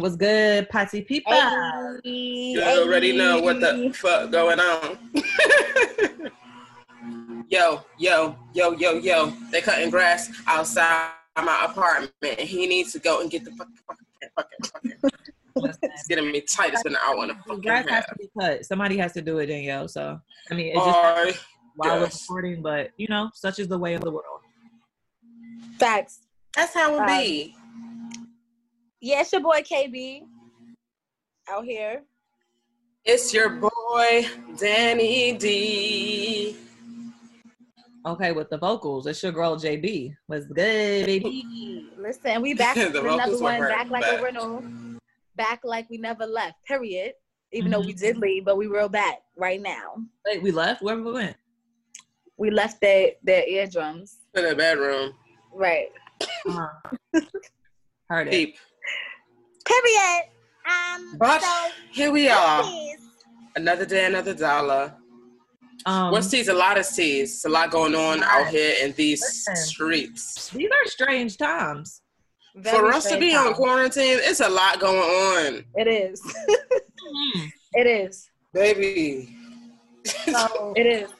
Gang, gang, was good, Patsy people. You already know what the fuck going on. yo, yo, yo, yo, yo. They cutting grass outside my apartment. and He needs to go and get the fucking, fucking, fucking, fucking. It's getting me tight. It's been an hour and a fucking Grass has to be cut. Somebody has to do it, Danielle. So I mean, it's just Alright, while we're yes. recording, but you know, such is the way of the world. Facts. That's how it be. Yeah, it's your boy KB out here. It's your boy Danny D. Okay, with the vocals, it's your girl JB. Was good, baby. Listen, we back The with another one, back like bad. a rental, back like we never left. Period. Even though we Mhm. did leave, but we real back right now. Wait, we left. Where we went? We left their their eardrums. In the bedroom. Right. Uh-huh. Heard it. Deep. Period. Um. But so here we are. please, Another day, another dollar. Um, What's teas? A lot of teas. It's a lot going on out here in these Listen. streets. these are strange times. very For us to strange be on quarantine, it's a lot going on, It is. Hmm. it is. baby. So It is.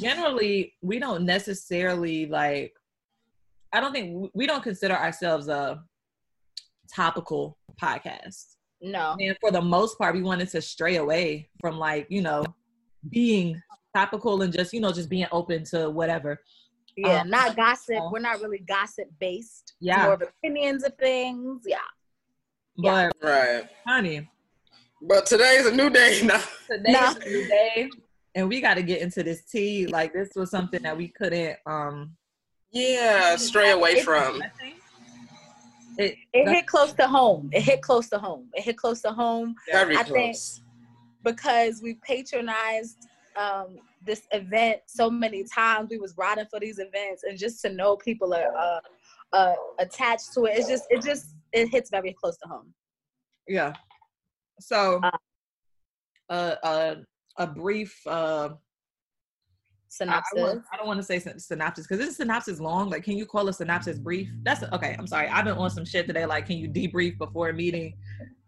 generally, we don't necessarily like. I don't think we don't consider ourselves a topical podcast. No. And for the most part, we wanted to stray away from like, you know, being topical and just, you know, just being open to whatever. Yeah. Um, not gossip. We're not really gossip based. Yeah. More of opinions of things. Yeah. But Right. honey, But today's a new day now. today's Nah. a new day and we got to get into this tea. Like this was something that we couldn't um Yeah, stray away from. It, It hit close to home. It hit close to home. It hit close to home Very I think- close. because we patronized um, this event so many times. We was riding for these events, and just to know people are uh, uh, attached to it, it's just it just it hits very close to home. yeah. So Uh, uh, uh a brief uh I, I, Synopsis. I don't want to say syn- synopsis because this synopsis long. Like, can you call a synopsis brief? That's okay. I'm sorry. I've been on some shit today. Like, can you debrief before a meeting?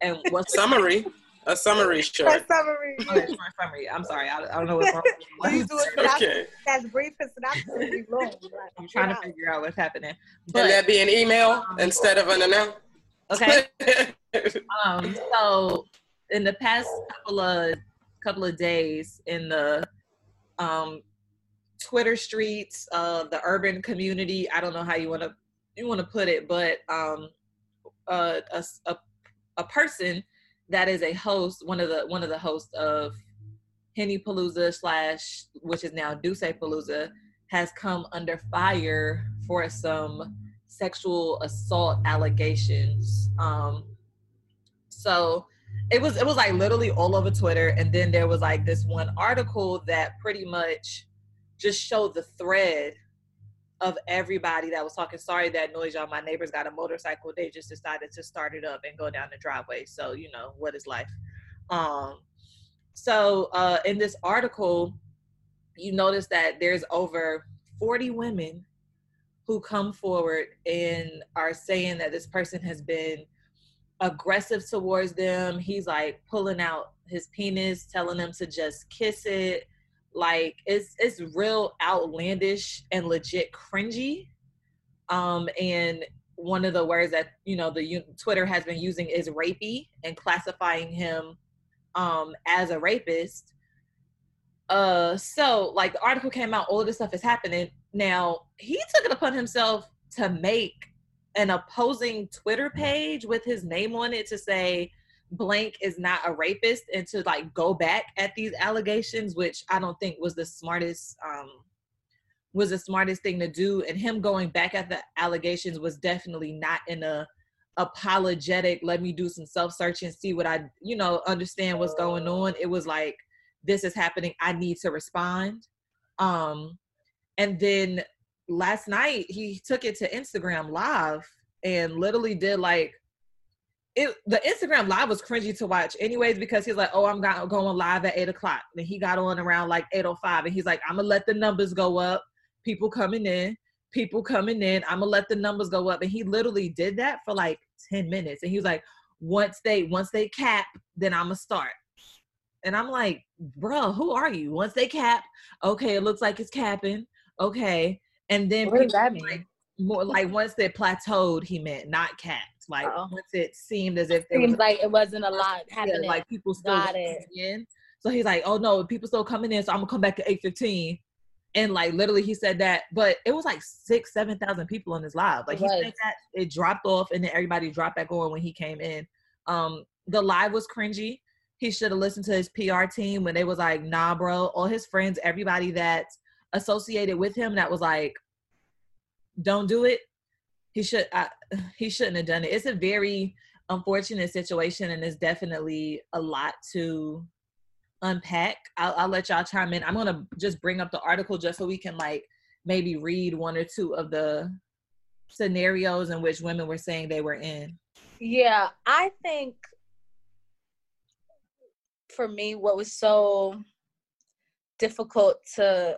And what's the Summary. A summary short. A summary. Okay, short summary? I'm sorry. I, I don't know what's wrong. with You do a synopsis Okay. that's brief and synopsis would long. Like, I'm trying to figure out what's happening. Can But that be an email instead of an announce? okay. Um. So, in the past couple of couple of days in the um Twitter streets, uh, the urban community. I don't know how you want to you want to put it, but um, a, a a person that is a host, one of the one of the hosts of Henny Palooza slash, which is now D'ussé Palooza, has come under fire for some sexual assault allegations. Um, so it was it was like literally all over Twitter, and then there was like this one article that pretty much just show the thread of everybody that was talking. Sorry that noise, y'all. My neighbors got a motorcycle. They just decided to start it up and go down the driveway. So you know what is life. Um, so uh, in this article, you notice that there's over 40 women who come forward and are saying that this person has been aggressive towards them. He's like pulling out his penis, telling them to just kiss it. Like it's it's real outlandish and legit cringy. Um, and one of the words that you know the Twitter has been using is rapey and classifying him um as a rapist. Uh, so like the article came out, all of this stuff is happening. Now he took it upon himself to make an opposing Twitter page with his name on it to say blank is not a rapist and to like go back at these allegations, which I don't think was the smartest um was the smartest thing to do. And him going back at the allegations was definitely not in a apologetic, let me do some self-searching, see what I, you know, understand what's going on. It was like, this is happening, I need to respond. Um And then last night he took it to Instagram live and literally did like it the Instagram live was cringy to watch anyways because he's like, oh, I'm got, going live at eight o'clock. And he got on around like 805 and he's like, I'm gonna let the numbers go up, people coming in, people coming in, I'm gonna let the numbers go up. And he literally did that for like 10 minutes. And he was like, once they once they cap, then I'm gonna start. And I'm like, bro, who are you? Once they cap, okay, it looks like it's capping. Okay. And then What people that mean? like more like once they plateaued, he meant not capped. Like Uh-oh. once it seemed as if there was Seems like it wasn't a lot yeah, happening. like people still Got coming it. in. So he's like, oh no, people still coming in, so I'm gonna come back at eight fifteen. And like literally, he said that, but it was like six, seven thousand people on his live. Like he said that it dropped off, and then everybody dropped back on when he came in. Um, the live was cringy. He should have listened to his PR team when they was like, nah, bro. All his friends, everybody that's associated with him, that was like, don't do it. He should. I, he shouldn't have done it. It's a very unfortunate situation, and it's definitely a lot to unpack. I'll, I'll let y'all chime in. I'm gonna just bring up the article just so we can like maybe read one or two of the scenarios in which women were saying they were in. Yeah, I think for me, what was so difficult to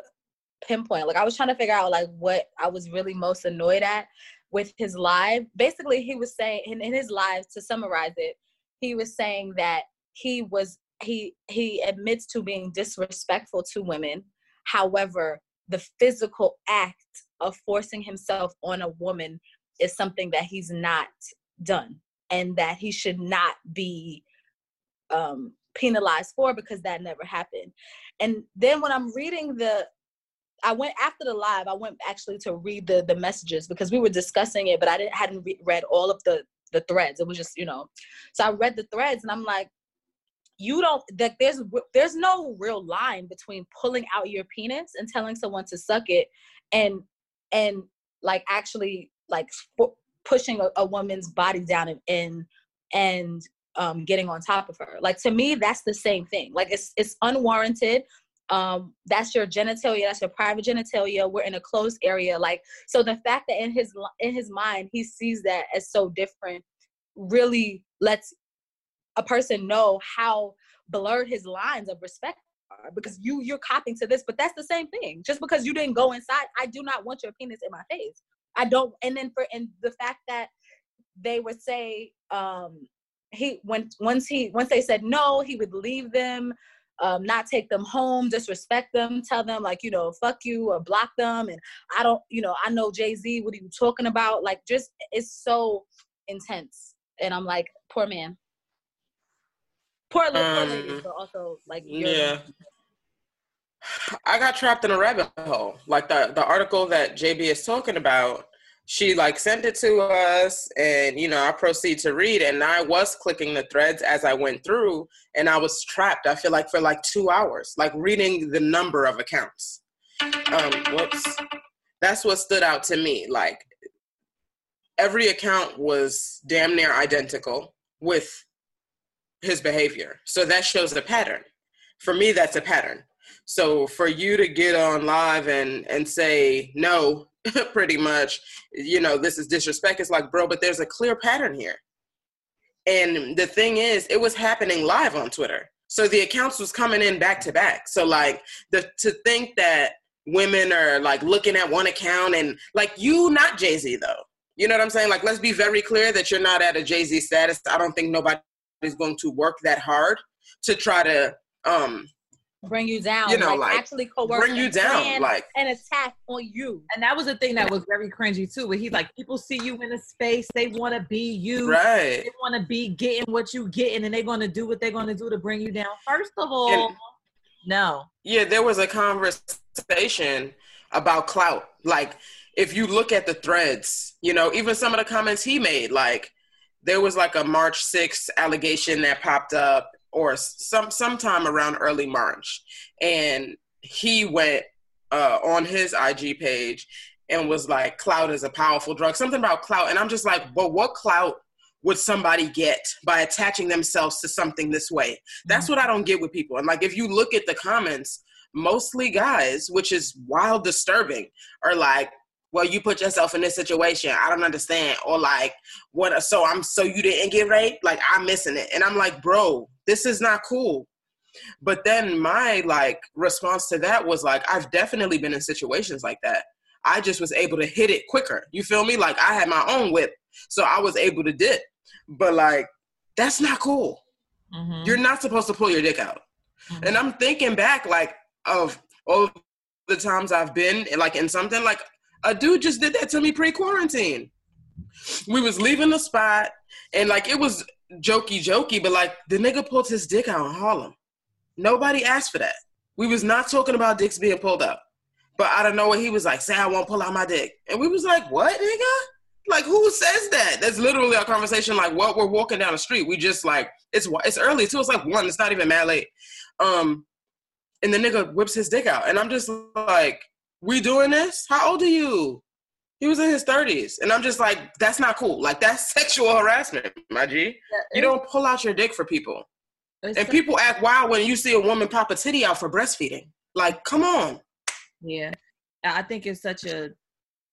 pinpoint, like I was trying to figure out like what I was really most annoyed at with his live. Basically, he was saying in, in his live, to summarize it, he was saying that he was he he admits to being disrespectful to women. However, the physical act of forcing himself on a woman is something that he's not done and that he should not be um, penalized for because that never happened. And then when I'm reading the, I went after the live. I went actually to read the the messages because we were discussing it, but I didn't hadn't re- read all of the the threads. It was just you know, so I read the threads and I'm like, you don't that there's there's no real line between pulling out your penis and telling someone to suck it and and like actually like pushing a, a woman's body down and and, and um, getting on top of her. Like to me, that's the same thing. Like it's it's unwarranted. Um, that's your genitalia. That's your private genitalia. We're in a closed area. Like so, the fact that in his in his mind he sees that as so different really lets a person know how blurred his lines of respect are because you you're copying to this but that's the same thing just because you didn't go inside i do not want your penis in my face i don't and then for and the fact that they would say um he when once he once they said no he would leave them um not take them home disrespect them tell them like you know fuck you or block them and i don't you know i know jay-z what are you talking about like just it's so intense and i'm like poor man poor, li- poor lady Um, but also like you're- Yeah. I got trapped in a rabbit hole. Like the the article that JB is talking about, she like sent it to us and you know, I proceed to read and I was clicking the threads as I went through and I was trapped. I feel like for like 2 hours, like reading the number of accounts. Um whoops. That's what stood out to me. Like every account was damn near identical with his behavior. So that shows a pattern. For me, that's a pattern. So for you to get on live and and say no, pretty much, you know, this is disrespect. It's like, bro, but there's a clear pattern here. And the thing is, it was happening live on Twitter. So the accounts was coming in back to back. So like the to think that women are like looking at one account and like you not Jay-Z though. You know what I'm saying? Like let's be very clear that you're not at a Jay-Z status. I don't think nobody is going to work that hard to try to um bring you down You know, like, like, actually coerce bring you down like an attack on you And that was the thing that was very cringy too. Where he's like, people see you in a space, they want to be you. right They want to be getting what you getting, and they're going to do what they're going to do to bring you down. First of all, And- no. yeah there was a conversation about clout like if you look at the threads you know even some of the comments he made like there was like a march 6th allegation that popped up or some sometime around early march. And he went uh, on his ig page and was like clout is a powerful drug. Something about clout. And i'm just like but what clout would somebody get by attaching themselves to something this way? That's what i don't get with people. And like if you look at the comments mostly guys, which is wild disturbing, are like, well, you put yourself in this situation. I don't understand. Or like, what? So I'm so you didn't get raped? Like I'm missing it. And I'm like, bro, this is not cool. But then my like response to that was like, I've definitely been in situations like that. I just was able to hit it quicker. You feel me? Like I had my own whip, so I was able to dip. But like, that's not cool. Mm-hmm. You're not supposed to pull your dick out. Mm-hmm. And I'm thinking back, like, of all the times I've been like in something like a dude just did that to me pre-quarantine. We was leaving the spot and like it was jokey jokey, but like the nigga pulled his dick out in Harlem. Nobody asked for that. We was not talking about dicks being pulled out. But I don't know what he was like, say I won't pull out my dick. And we was like, what, nigga? Like, who says that? That's literally our conversation. Like, what we're walking down the street. We just like, it's it's early too. It's like one. It's not even mad late. Um, and the nigga whips his dick out. And I'm just like, we doing this? How old are you? He was in his 30s. And I'm just like, that's not cool. Like, that's sexual harassment, my G. Yeah, you don't pull out your dick for people. And people act wild when you see a woman pop a titty out for breastfeeding. Like, come on. Yeah. I think it's such a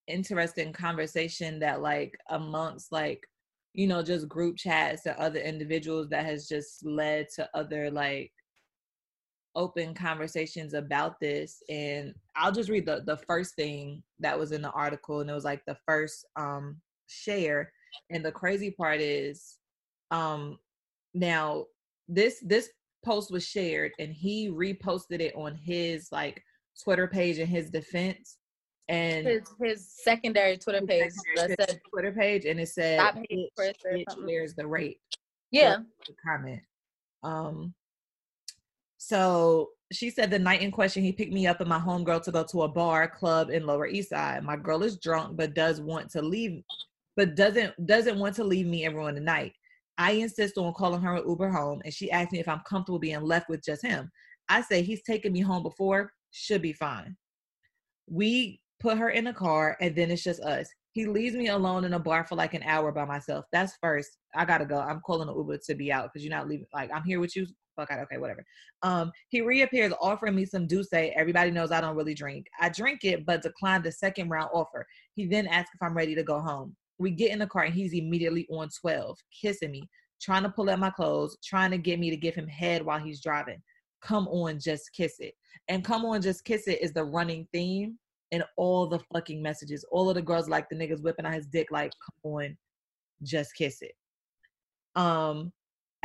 interesting conversation that like amongst like you know just group chats and other individuals that has just led to other like open conversations about this and i'll just read the the first thing that was in the article and it was like the first um share and the crazy part is um now this this post was shared and he reposted it on his like twitter page in his defense and his, his secondary twitter his page secondary said, twitter page and it said where's the rate yeah. the comment. Um so she said the night in question, he picked me up and my homegirl to go to a bar club in Lower East Side. My girl is drunk, but does want to leave, but doesn't doesn't want to leave me and ruin the night. I insist on calling her an Uber home, and she asked me if I'm comfortable being left with just him. I say he's taken me home before, should be fine. We put her in a car, and then it's just us. He leaves me alone in a bar for like an hour by myself. That's first. I gotta go. I'm calling an Uber to be out because you're not leaving. Like I'm here with you fuck out. Okay, whatever. Um, he reappears offering me some D'ussé. Everybody knows I don't really drink. I drink it, but decline the second round offer. He then asks if I'm ready to go home. We get in the car and he's immediately on 12, kissing me, trying to pull at my clothes, trying to get me to give him head while he's driving. Come on, just kiss it. And come on, just kiss it is the running theme in all the fucking messages. All of the girls like the niggas whipping out his dick, like, come on, just kiss it. Um,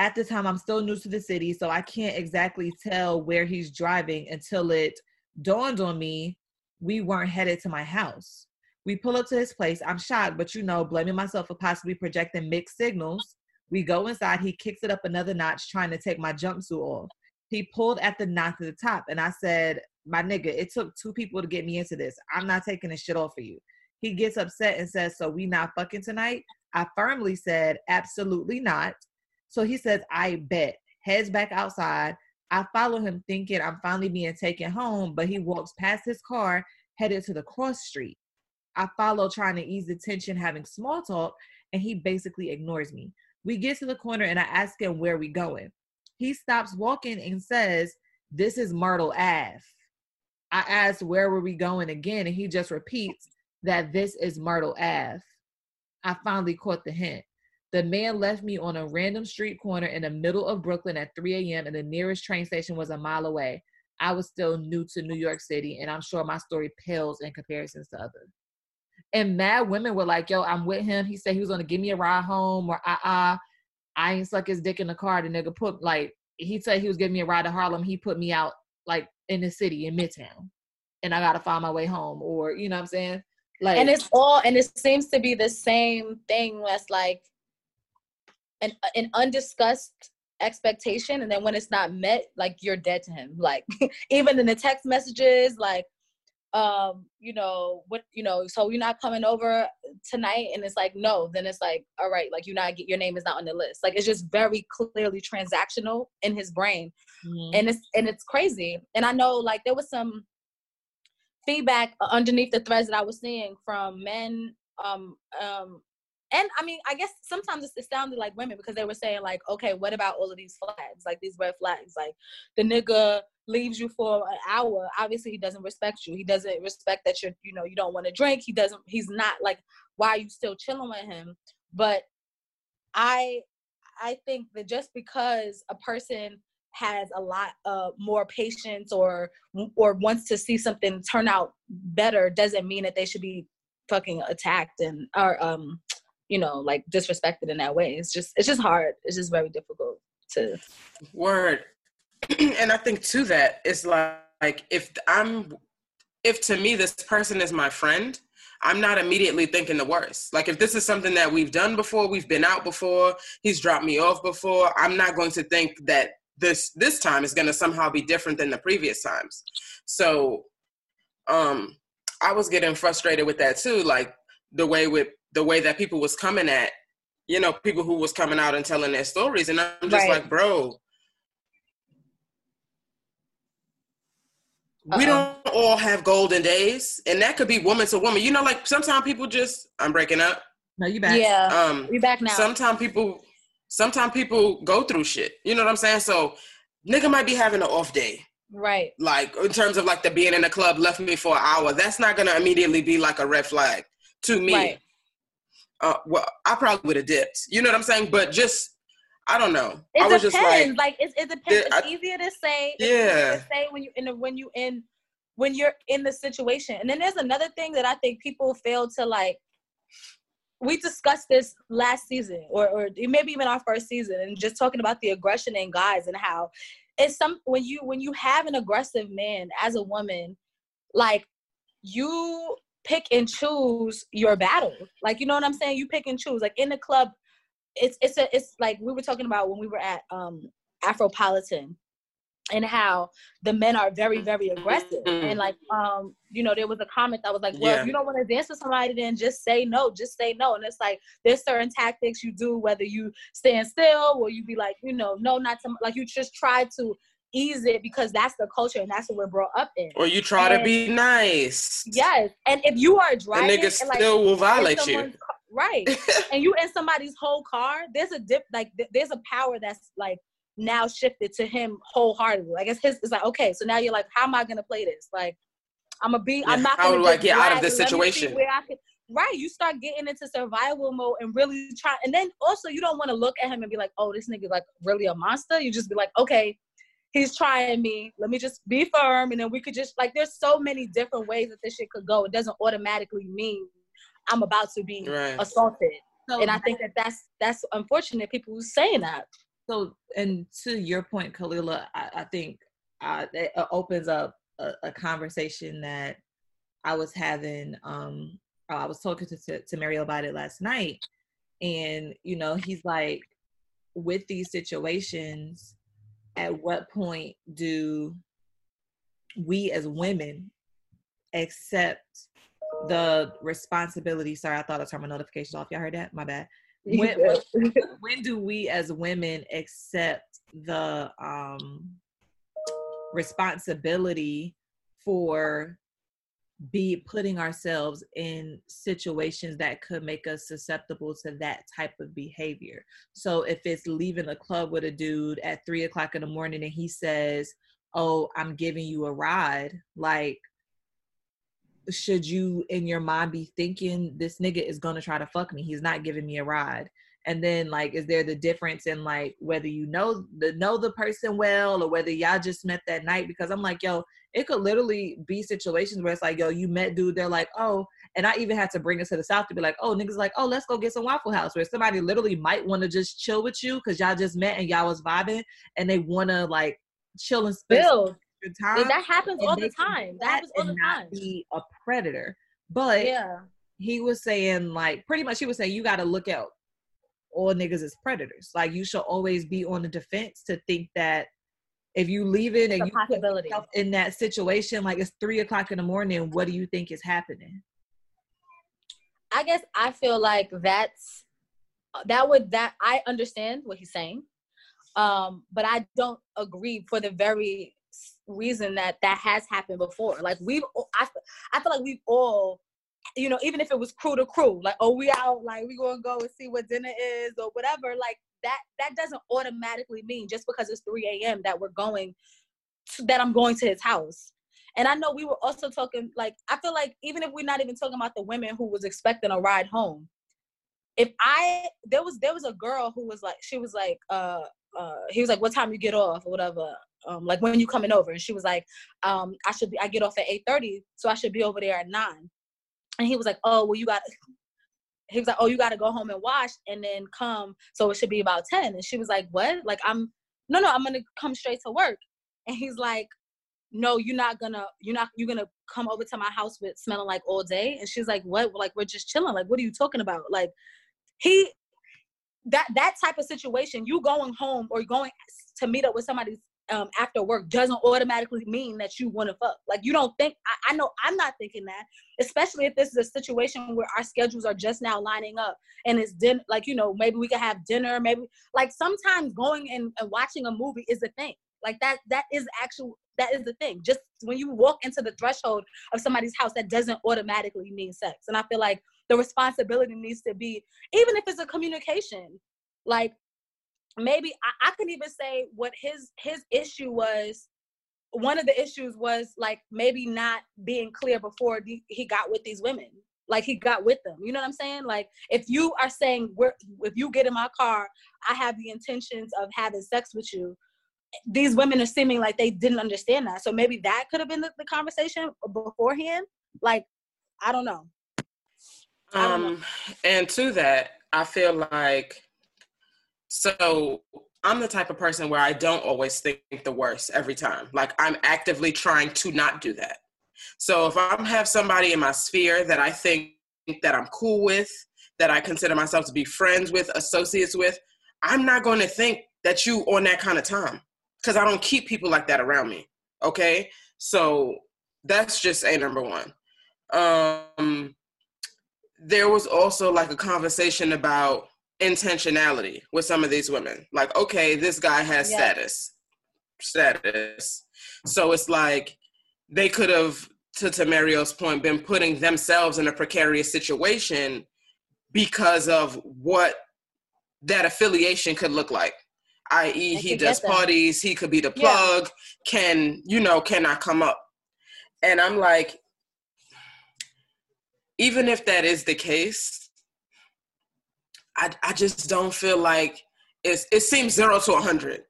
at the time I'm still new to the city, so I can't exactly tell where he's driving until it dawned on me we weren't headed to my house. We pull up to his place. I'm shocked, but you know, blaming myself for possibly projecting mixed signals. We go inside. He kicks it up another notch, trying to take my jumpsuit off. He pulled at the knot to the top, and I said, My nigga, it took two people to get me into this. I'm not taking this shit off for you. He gets upset and says, So we not fucking tonight? I firmly said, Absolutely not. So he says, I bet. Heads back outside. I follow him thinking I'm finally being taken home, but he walks past his car, headed to the cross street. I follow trying to ease the tension, having small talk, and he basically ignores me. We get to the corner and I ask him where we going. He stops walking and says, This is Myrtle Ave. I asked where were we going again, and he just repeats that this is Myrtle Ave. I finally caught the hint. The man left me on a random street corner in the middle of Brooklyn at 3 a.m., and the nearest train station was a mile away. I was still new to New York City, and I'm sure my story pales in comparisons to others. And mad women were like, yo, I'm with him. He said he was gonna give me a ride home, or uh uh, I ain't suck his dick in the car. The nigga put like he said he was giving me a ride to Harlem. He put me out like in the city in Midtown, and I gotta find my way home, or you know what I'm saying? Like, and it's all, and it seems to be the same thing. That's like an an undiscussed expectation and then when it's not met like you're dead to him. Like even in the text messages like um you know what you know so you're not coming over tonight and it's like no then it's like all right like you're not your name is not on the list. Like it's just very clearly transactional in his brain. Mm-hmm. and it's and it's crazy. And i know like there was some feedback underneath the threads that i was seeing from men um um and I mean, I guess sometimes it sounded like women because they were saying like, okay, what about all of these flags, like these red flags, like the nigga leaves you for an hour. Obviously, he doesn't respect you. He doesn't respect that you're, you know, you don't want to drink. He doesn't. He's not like, why are you still chilling with him? But I, I think that just because a person has a lot uh, more patience or or wants to see something turn out better doesn't mean that they should be fucking attacked and or um you know like disrespected in that way. It's just it's just hard. It's just very difficult to word. And i think to that it's like, like if i'm if to me this person is my friend i'm not immediately thinking the worst. Like if this is something that we've done before we've been out before he's dropped me off before i'm not going to think that this this time is going to somehow be different than the previous times. So um i was getting frustrated with that too like the way with the way that people was coming at, you know, people who was coming out and telling their stories. And I'm just right. like, bro, Uh-oh. we don't all have golden days. And that could be woman to woman. You know, like sometimes people just I'm breaking up. No, you back. Yeah. Um you back now. Sometimes people sometimes people go through shit. You know what I'm saying? So nigga might be having an off day. Right. Like in terms of like the being in the club left me for an hour. That's not gonna immediately be like a red flag to me. Right uh, well, I probably would have dipped. You know what I'm saying? But just, I don't know. It I was depends. just like, like it, it depends. It, it's easier to say. Yeah. To say when you in the, when you in when you're in the situation. And then there's another thing that I think people fail to like. We discussed this last season, or or maybe even our first season, and just talking about the aggression in guys and how it's some when you when you have an aggressive man as a woman, like you pick and choose your battle. Like you know what I'm saying? You pick and choose. Like in the club, it's it's a it's like we were talking about when we were at um Afropolitan and how the men are very very aggressive mm-hmm. and like um you know there was a comment that was like well yeah. if you don't want to dance with somebody then just say no just say no and it's like there's certain tactics you do whether you stand still or you be like you know no not to like you just try to ease it because that's the culture and that's what we're brought up in. Or you try and, to be nice. Yes, and if you are driving, the nigga like, still will violate you. right, and you in somebody's whole car. There's a dip, like th- there's a power that's like now shifted to him wholeheartedly. Like it's his. It's like okay, so now you're like, how am I gonna play this? Like I'm gonna be. Yeah, I'm not. How do I get out of this situation? Where I can, right you start getting into survival mode and really try and then also you don't want to look at him and be like oh this nigga like really a monster you just be like okay he's trying me. Let me just be firm, and then we could just like. There's so many different ways that this shit could go. It doesn't automatically mean I'm about to be right. assaulted. So and I think that that's that's unfortunate. People who saying that. So, and to your point, Kalila, I, I think uh, it opens up a, a, conversation that I was having. Um, I was talking to, to, to Mario about it last night, and you know, he's like, with these situations, at what point do we as women accept the responsibility? Sorry, I thought I turned my notifications off. Y'all heard that? My bad. When, when, when do we as women accept the um, responsibility for be putting ourselves in situations that could make us susceptible to that type of behavior. So if it's leaving a club with a dude at three o'clock in the morning and he says, Oh, I'm giving you a ride, like should you in your mind be thinking this nigga is gonna try to fuck me? He's not giving me a ride. And then like is there the difference in like whether you know the know the person well or whether y'all just met that night? Because I'm like, yo, it could literally be situations where it's like, yo, you met dude, they're like, oh, and I even had to bring it to the south to be like, oh, niggas like, oh, let's go get some Waffle House, where somebody literally might want to just chill with you because y'all just met and y'all was vibing, and they want to like chill and spend time. that happens all the time. That happens all the time. Be a predator, but yeah, he was saying like pretty much he was saying you got to look out all niggas as predators. Like you should always be on the defense to think that if you leave it and you put yourself in that situation, like it's three o'clock in the morning, what do you think is happening? I guess I feel like that's that would that I understand what he's saying, um, but I don't agree for the very reason that that has happened before. Like we've, I, I feel like we've all you know, even if it was crew to crew, like, oh, we out, like we gonna go and see what dinner is or whatever, like that that doesn't automatically mean just because it's 3 a.m. that we're going to, that I'm going to his house. And I know we were also talking like I feel like even if we're not even talking about the women who was expecting a ride home, if I there was there was a girl who was like she was like uh uh he was like what time you get off or whatever um like when you coming over and she was like um I should be I get off at 8:30 so I should be over there at 9 and he was like oh well you got he was like oh you got to go home and wash and then come so it should be about 10 and she was like what? Like I'm no no I'm to come straight to work. And he's like no you're not gonna you're not you're gonna come over to my house with smelling like all day? And she's like what? Like we're just chilling. Like what are you talking about? Like he that that type of situation you going home or going to meet up with somebody um, after work doesn't automatically mean that you want to fuck. Like you don't think I, I know i'm not thinking that especially if this is a situation where our schedules are just now lining up and it's dinner like you know maybe we can have dinner maybe like sometimes going and, and watching a movie is a thing. Like that that is actual that is the thing. Just when you walk into the threshold of somebody's house that doesn't automatically mean sex. And i feel like the responsibility needs to be even if it's a communication like maybe I, I could even say what his his issue was. One of the issues was like maybe not being clear before he got with these women. Like he got with them. You know what i'm saying? Like if you are saying we're if you get in my car i have the intentions of having sex with you these women are seeming like they didn't understand that. So maybe that could have been the, the conversation beforehand. Like i don't know. Um, and to that, I feel like so I'm the type of person where I don't always think the worst every time. Like I'm actively trying to not do that. So if I have somebody in my sphere that I think that I'm cool with, that I consider myself to be friends with, associates with, I'm not going to think that you on that kind of time because I don't keep people like that around me. Okay, so that's just a number one. Um, there was also like a conversation about intentionality with some of these women. Like, okay, this guy has yeah. status. Status. So it's like they could have, to Tamario's point, been putting themselves in a precarious situation because of what that affiliation could look like. I.e., he does parties, he could be the plug, yeah. can, you know, can I come up? And I'm like, even if that is the case, I, I just don't feel like it's, it seems zero to a 100.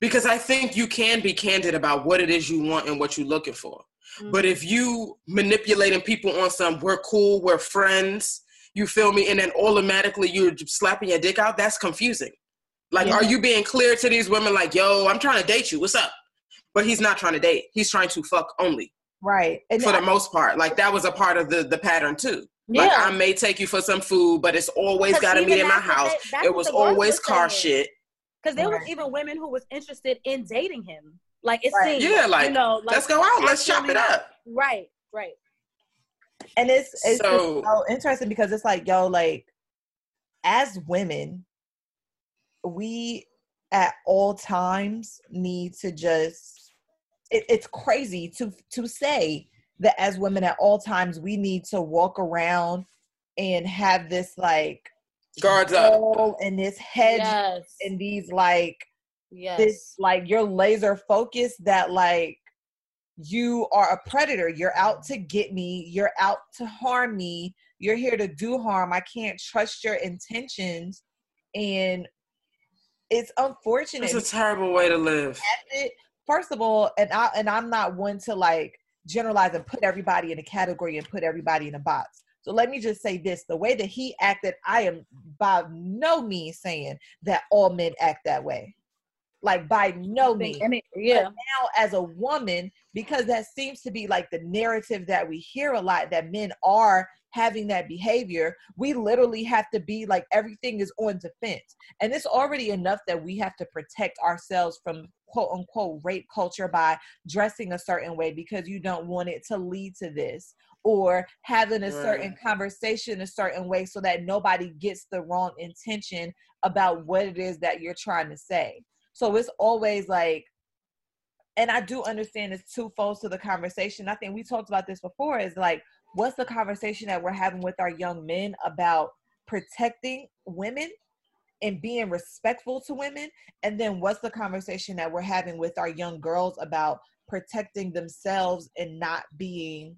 Because I think you can be candid about what it is you want and what you're looking for. Mm-hmm. But if you manipulating people on some, we're cool, we're friends, you feel me, and then automatically you're slapping your dick out, that's confusing. Like, yeah. are you being clear to these women, like, yo, I'm trying to date you, what's up? But he's not trying to date, he's trying to fuck only. Right. And for I, the most part. Like that was a part of the the pattern too. Yeah. Like I may take you for some food, but it's always got to be in my house. They, it was always car saying. shit. Because there right. was even women who was interested in dating him. Like it right. seemed, yeah, like, you know, like let's go out, let's chop it up. Right, right. And it's it's so, so interesting because it's like, yo, like as women, we at all times need to just it, it's crazy to to say that as women at all times we need to walk around and have this like guards up. and this hedge yes. and these like yes. this like you're laser focus that like you are a predator. You're out to get me. You're out to harm me. You're here to do harm. I can't trust your intentions. And it's unfortunate it's a terrible way to live. First of all, and I and I'm not one to like generalize and put everybody in a category and put everybody in a box. So let me just say this: the way that he acted, I am by no means saying that all men act that way. Like by no means. I mean, yeah. But now, as a woman, because that seems to be like the narrative that we hear a lot that men are having that behavior, we literally have to be like everything is on defense. And it's already enough that we have to protect ourselves from quote unquote rape culture by dressing a certain way because you don't want it to lead to this or having a certain conversation a certain way so that nobody gets the wrong intention about what it is that you're trying to say. So it's always like and I do understand it's twofold to the conversation. I think we talked about this before is like what's the conversation that we're having with our young men about protecting women and being respectful to women and then what's the conversation that we're having with our young girls about protecting themselves and not being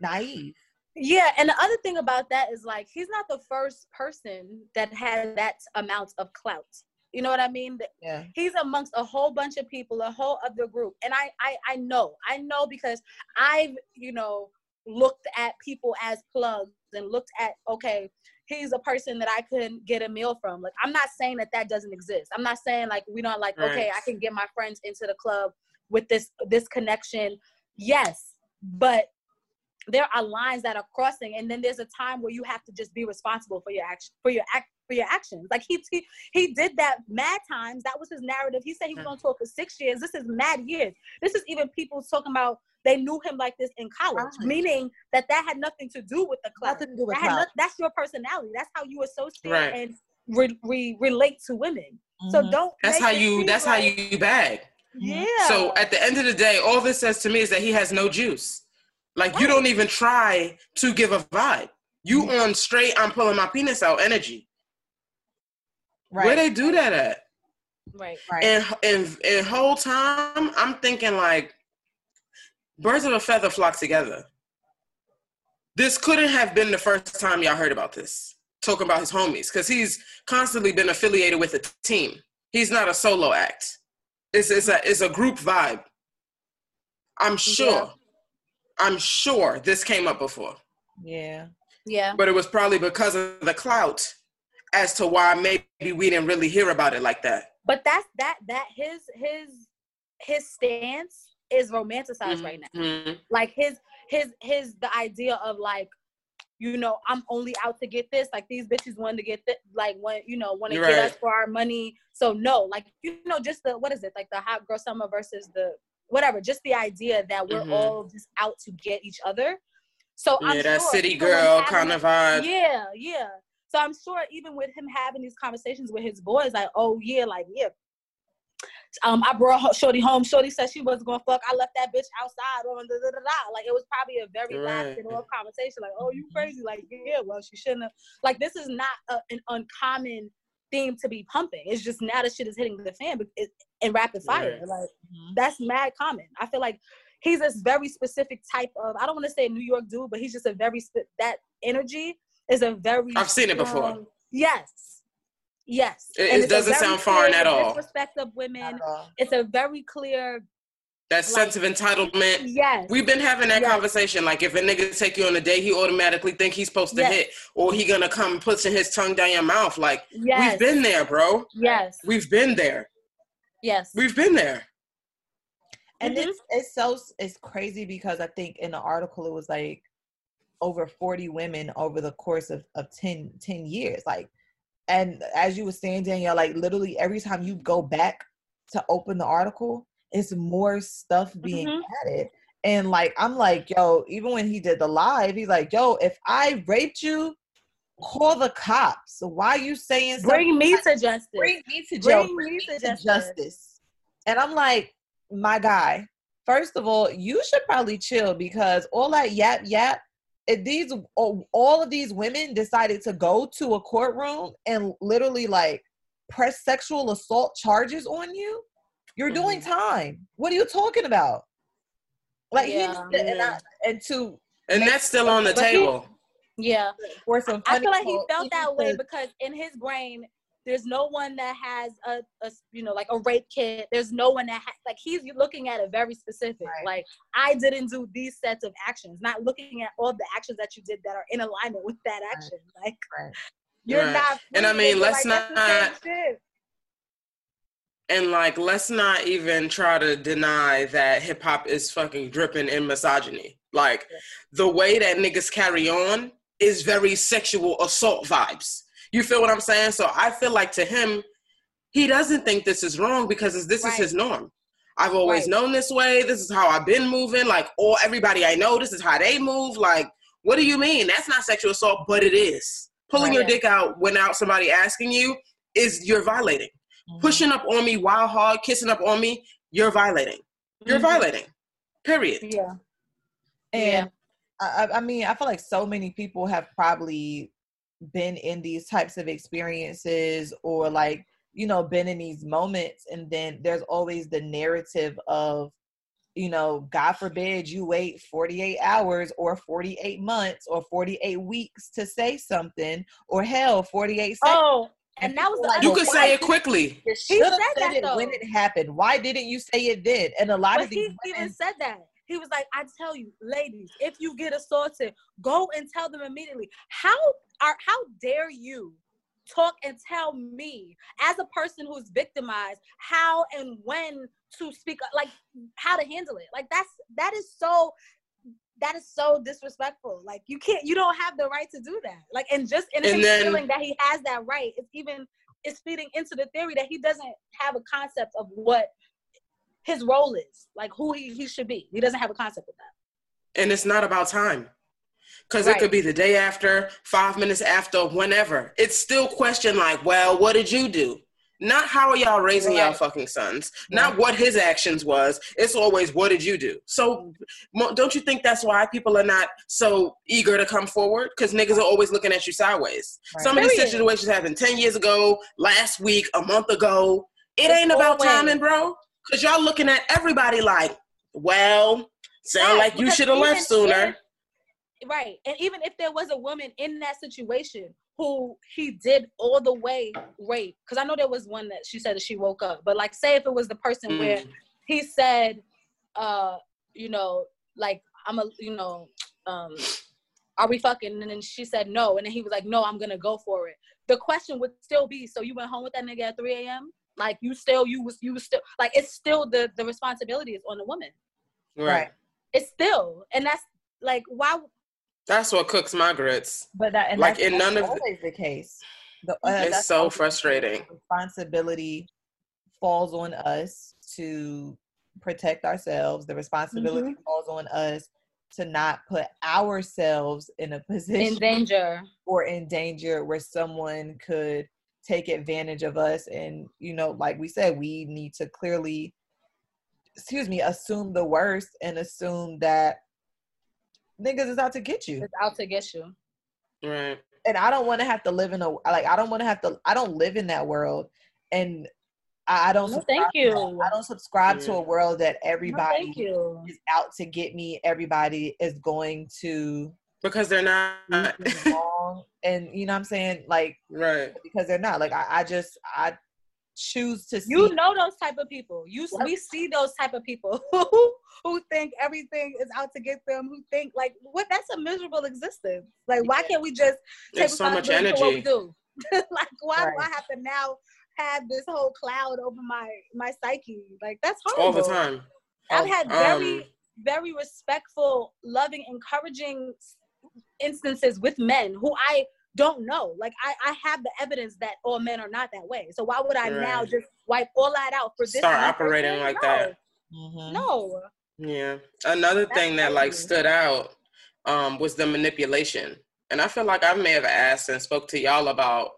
naive Yeah, and the other thing about that is like he's not the first person that had that amount of clout. You know what I mean? Yeah He's amongst a whole bunch of people, a whole other group, and I, I, I know, I know because I've, you know, looked at people as plugs and looked at, okay, he's a person that I couldn't get a meal from. Like, I'm not saying that that doesn't exist. I'm not saying like we don't like, okay, I can get my friends into the club with this this connection. Yes, but there are lines that are crossing and then there's a time where you have to just be responsible for your action for your act for your actions like he he, he did that mad times that was his narrative he said he was going to tour for six years this is mad years this is even people talking about they knew him like this in college Right. meaning that that had nothing to do with the club nothing to do with that had clout. no- that's your personality that's how you associate Right. and re, re, relate to women so Mhm. don't That's how you. seem That's how you bag. yeah So at the end of the day, all this says to me is that he has no juice. Like you don't even try to give a vibe. You on straight. I'm pulling my penis out energy. Right Where they do that at? right right And and and whole time I'm thinking like birds of a feather flock together. This couldn't have been the first time y'all heard about this. Talking about his homies, because he's constantly been affiliated with a team. He's not a solo act. It's it's a it's a group vibe. I'm sure. Yeah. I'm sure this came up before. yeah yeah But it was probably because of the clout as to why maybe we didn't really hear about it like that. but that's that that his his his stance is romanticized right now Mhm. like his his his the idea of like you know i'm only out to get this like these bitches wanted to get this like when you know want to You're get right. us for our money so no like you know just the what is it like the hot girl summer versus the whatever just the idea that we're Mhm. all just out to get each other so Yeah, I'm that sure city girl kind of vibe. yeah yeah so i'm sure even with him having these conversations with his boys like oh yeah like yeah um, I brought Shorty home. Shorty said she wasn't gonna fuck. I left that bitch outside. On da, da, da, da. Like it was probably a very Right. lasting off conversation. Like, oh, you crazy? Like, yeah, well, she shouldn't have. Like, this is not a, an uncommon theme to be pumping. It's just now the shit is hitting the fan but in rapid fire. Right. Like Mhm. that's mad common. I feel like he's this very specific type of. I don't want to say New York dude, but he's just a very that energy is a very. I've seen it before. strong- Yes. Yes. It- it doesn't sound foreign at all. Disrespect of women at all. it's a very clear That sense of entitlement. yes We've been having that Yes. conversation. Like if a nigga take you on a date, he automatically think he's supposed to Yes. hit, or he gonna come pushing his tongue down your mouth. Like yes we've been there, bro. yes We've been there. yes We've been there. and Mhm. it's it's so it's crazy because I think in the article it was like over 40 women over the course of, of 10, 10 years. Like and as you were saying, Danielle, like literally every time you go back to open the article, it's more stuff being Mhm. added. And like I'm like, yo, even when he did the live, he's like, yo, if I raped you, call the cops. So why you saying something bring me like- to justice bring me to jail, Bring bring me to justice. justice. And I'm like, my guy, first of all, you should probably chill because all that yap yap. If these all all of these women decided to go to a courtroom and literally like press sexual assault charges on you, you're doing mm-hmm. time. What are you talking about? Like he Yeah. needs to- and, I, mm-hmm. and to And that's still on the But he- table. yeah for some i feel like he felt that way because in his brain there's no one that has a, a you know like a rape kit there's no one that has like he's looking at it very specific Right. like i didn't do these sets of actions not looking at all the actions that you did that are in alignment with that action like Right. you're Right. not And I mean, let's like, that's the same not- And like, let's not even try to deny that hip hop is fucking dripping in misogyny. Like, the way that niggas carry on is very sexual assault vibes. You feel what I'm saying? So I feel like to him, he doesn't think this is wrong because this Right. is his norm. I've always Right. known this way. This is how I've been moving. Like, all everybody I know, this is how they move. Like, what do you mean? That's not sexual assault, but it is. Pulling Right. your dick out without somebody asking you is you're violating Mhm. pushing up on me while hard, kissing up on me, you're violating. You're Mhm. violating. Period. yeah And I, I mean, I feel like so many people have probably been in these types of experiences or like you know been in these moments and then there's always the narrative of you know god forbid you wait 48 hours or 48 months or 48 weeks to say something or hell 48 seconds. Oh, and that was the like, You could say it quickly. you he said said that, it when it happened. Why didn't you say it then? And a lot But of these he even said that. He was like, I tell you, ladies, if you get assaulted, go and tell them immediately. How are how dare you talk and tell me as a person who's victimized how and when to speak like how to handle it. Like that's that is so that is so disrespectful. Like you can't you don't have the right to do that. Like and just and, And then- feeling that he has that right, it's even it's feeding into the theory that he doesn't have a concept of what his role is, like who he, he should be. He doesn't have a concept of that. And it's not about time. Because it could be the day after, five minutes after, whenever. It's still question like, well, what did you do? Not how are y'all raising y'all fucking sons. Not what his actions was. It's always what did you do? So don't you think that's why people are not so eager to come forward? Because niggas are always looking at you sideways. Right. Some of these situations happened 10 years ago, last week, a month ago. It ain't about timing, bro. Because y'all looking at everybody like, well, sound Right, like you should have left sooner. if- right. And even if there was a woman in that situation who he did all the way rape, because I know there was one that she said that she woke up, but like say if it was the person where Mm. he said, uh, you know, like I'm a, you know, um, are we fucking? And then she said no, and then he was like, no, I'm gonna go for it. The question would still be, so you went home with that nigga at 3 a.m. Like you still, you was, you was still, like it's still the the responsibility is on the woman. Right. It's still, and that's like why. That's what cooks my grits. but that and Like, that's, in that's none of the- always the case the, uh, It's so always the frustrating. responsibility falls on us to protect ourselves the responsibility Mm-hmm. falls on us to not put ourselves in a position In danger. or in danger where someone could take advantage of us and you know like we said we need to clearly excuse me assume the worst and assume that niggas is out to get you It's out to get you. Right. and I don't want to have to live in a like I don't want to have to I don't live in that world and I, I don't No, thank you. that. I don't subscribe to a world that No, everybody thank you. is out to get me everybody is going to Because they're not. Do and you know what I'm saying like right. because they're not like I, I just I choose to see You know those type of people. You Yep. we see those type of people who who think everything is out to get them. Who think like what? That's a miserable existence. Like why can't we just take There's so much responsibility for what we energy. do? like why do I have to now have this whole cloud over my my psyche? Like that's horrible. All the time. I've had very Um, very respectful, loving, encouraging s- instances with men who I don't know. Like I, I have the evidence that all men are not that way. So why would I now just wipe all that out for this? Start operating person? like No. that. Mhm. No. Yeah. Another That's thing that like stood out um, was the manipulation. And I feel like I may have asked and spoke to y'all about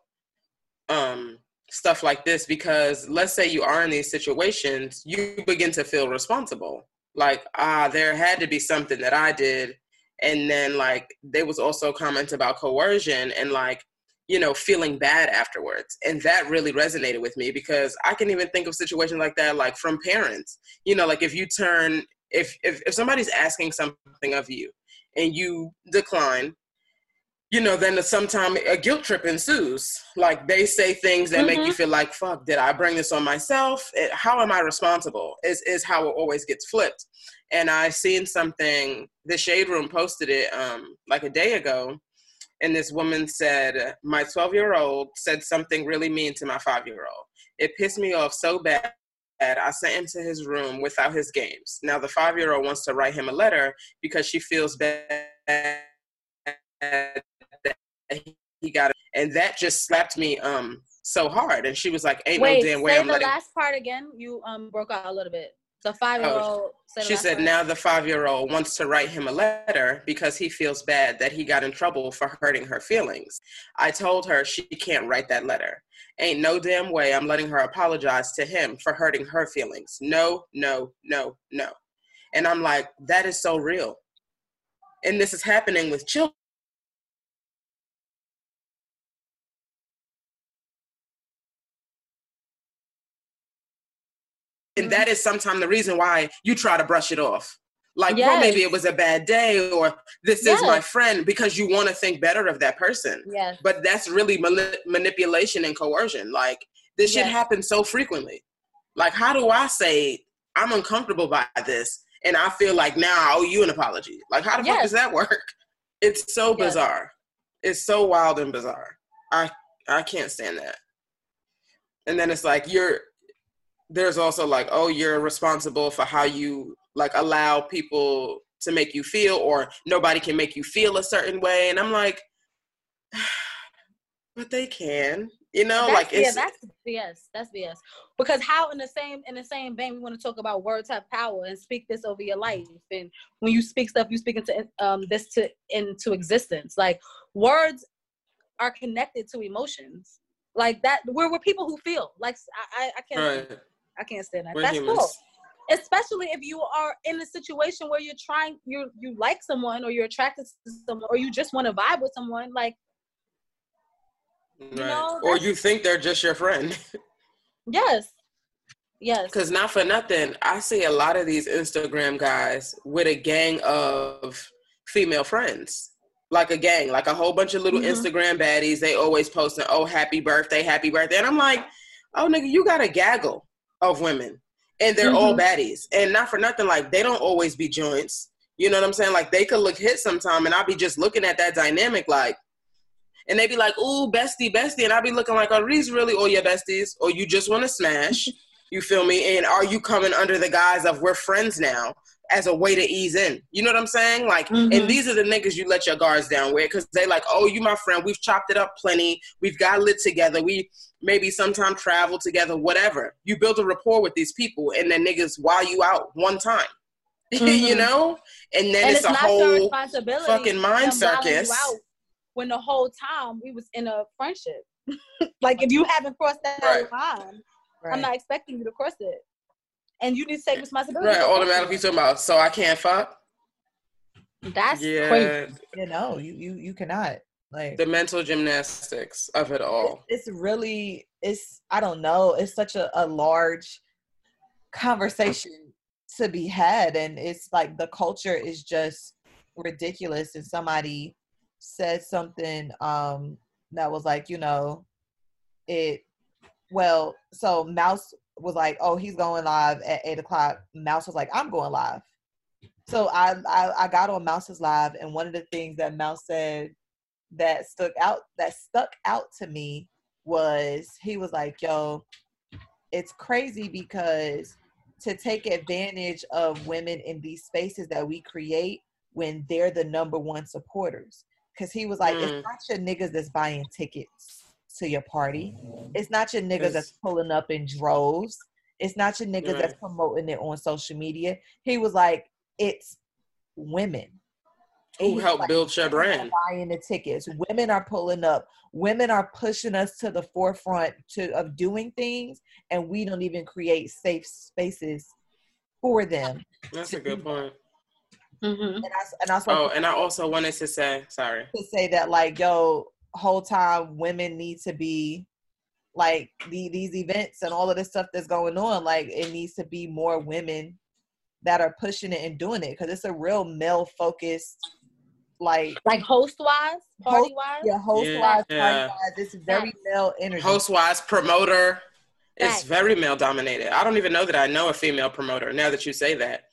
um, stuff like this because let's say you are in these situations, you begin to feel responsible. Like, ah, there had to be something that I did. And then like there was also comments about coercion and like, you know, feeling bad afterwards. And that really resonated with me because I can even think of situations like that, like from parents. You know, like if you turn if if, if somebody's asking something of you and you decline you know then sometime a guilt trip ensues. Like they say things that make you feel like fuck did i bring this on myself? It- how am i responsible? is is how it always gets flipped. And i seen something the shade room posted it um like a day ago and this woman said my 12 year old said something really mean to my 5 year old it pissed me off so bad I sent him to his room without his games. Now the five year old wants to write him a letter because she feels bad he got it. And that just slapped me um so hard. And she was like, Ain't Wait, no damn way say I'm the letting last part again. You um broke out a little bit. The five year old said the She said part. now the five year old wants to write him a letter because he feels bad that he got in trouble for hurting her feelings. I told her she can't write that letter. Ain't no damn way I'm letting her apologize to him for hurting her feelings. No, no, no, no. And I'm like, that is so real. and this is happening with children. And mm-hmm. that is sometimes the reason why you try to brush it off. Like, well, maybe it was a bad day, or this is my friend, because you want to think better of that person. Yes. But that's really mani- manipulation and coercion. Like, this shit happens so frequently. Like, how do I say I'm uncomfortable by this, and I feel like now I owe you an apology? Like, how the fuck does that work? It's so Yes. bizarre. It's so wild and bizarre. I I can't stand that. And then it's like you're. There's also like, oh, you're responsible for how you like allow people to make you feel, or nobody can make you feel a certain way. And I'm like, but they can, you know, That's, like yeah, that's BS. That's BS. Because how in the same in the same vein we want to talk about words have power and speak this over your life. And when you speak stuff, you speak into um this to into existence. Like words are connected to emotions. Like that, we're we're people who feel. Like I I, I can't right. I can't stand that. We're That's humans. cool. Especially if you are in a situation where you're trying you you like someone or you're attracted to someone or you just want to vibe with someone. Like Right. know, or you think they're just your friend. yes, yes. Because not for nothing, I see a lot of these Instagram guys with a gang of female friends. Like a gang, like a whole bunch of little Mhm. Instagram baddies. They always posting, oh, happy birthday, happy birthday. And I'm like, oh, nigga, you got a gaggle of women. And they're all Mhm. baddies. And not for nothing, like, they don't always be joints. You know what I'm saying? Like, they could look hit sometime, and I'll be just looking at that dynamic, like, and they'd be like, ooh, bestie, bestie. And I'll be looking like, are these really all your besties? Or you just want to smash? You feel me? And are you coming under the guise of we're friends now as a way to ease in? You know what I'm saying? Like, Mhm. and these are the niggas you let your guards down with because they like, oh, you my friend. We've chopped it up plenty. We've got lit together. We maybe sometime travel together, whatever. You build a rapport with these people, and then niggas while you out one time. you Mhm. know? And then and it's, it's, a whole fucking mind them wilding you circus. out When the whole time we was in a friendship, like if you haven't crossed that Right. line, Right. I'm not expecting you to cross it, and you need to take responsibility. right, for crossing automatically it. talking about, so I can't fuck? That's Yeah. crazy. you know, you you you cannot like The mental gymnastics of it all. it's really it's i don't know it's such a, a large conversation to be had and it's like the culture is just ridiculous and somebody said something um that was like you know it well so mouse was like oh he's going live at eight o'clock mouse was like i'm going live so I, I i got on mouse's live and one of the things that mouse said that stuck out that stuck out to me was he was like, yo, it's crazy because to take advantage of women in these spaces that we create when they're the number one supporters. Cause he was like, Mm. it's not your niggas that's buying tickets to your party. It's not your niggas that's pulling up in droves. It's not your niggas that's promoting it on social media. He was like, it's women. And Who helped like, build your brand? buying the tickets. Women are pulling up. Women are pushing us to the forefront to of doing things, and we don't even create safe spaces for them. That's a good point. Mhm. And I and I Oh, and I also wanted to say, sorry. to say that like, yo, whole time women need to be like the, these events and all of this stuff that's going on. Like, it needs to be more women that are pushing it and doing it because it's a real male focused like Like host wise, party wise. yeah, host wise, Yeah. party wise. It's very male energy. Host wise, promoter. It's Facts. very male dominated. I don't even know that I know a female promoter now that you say that.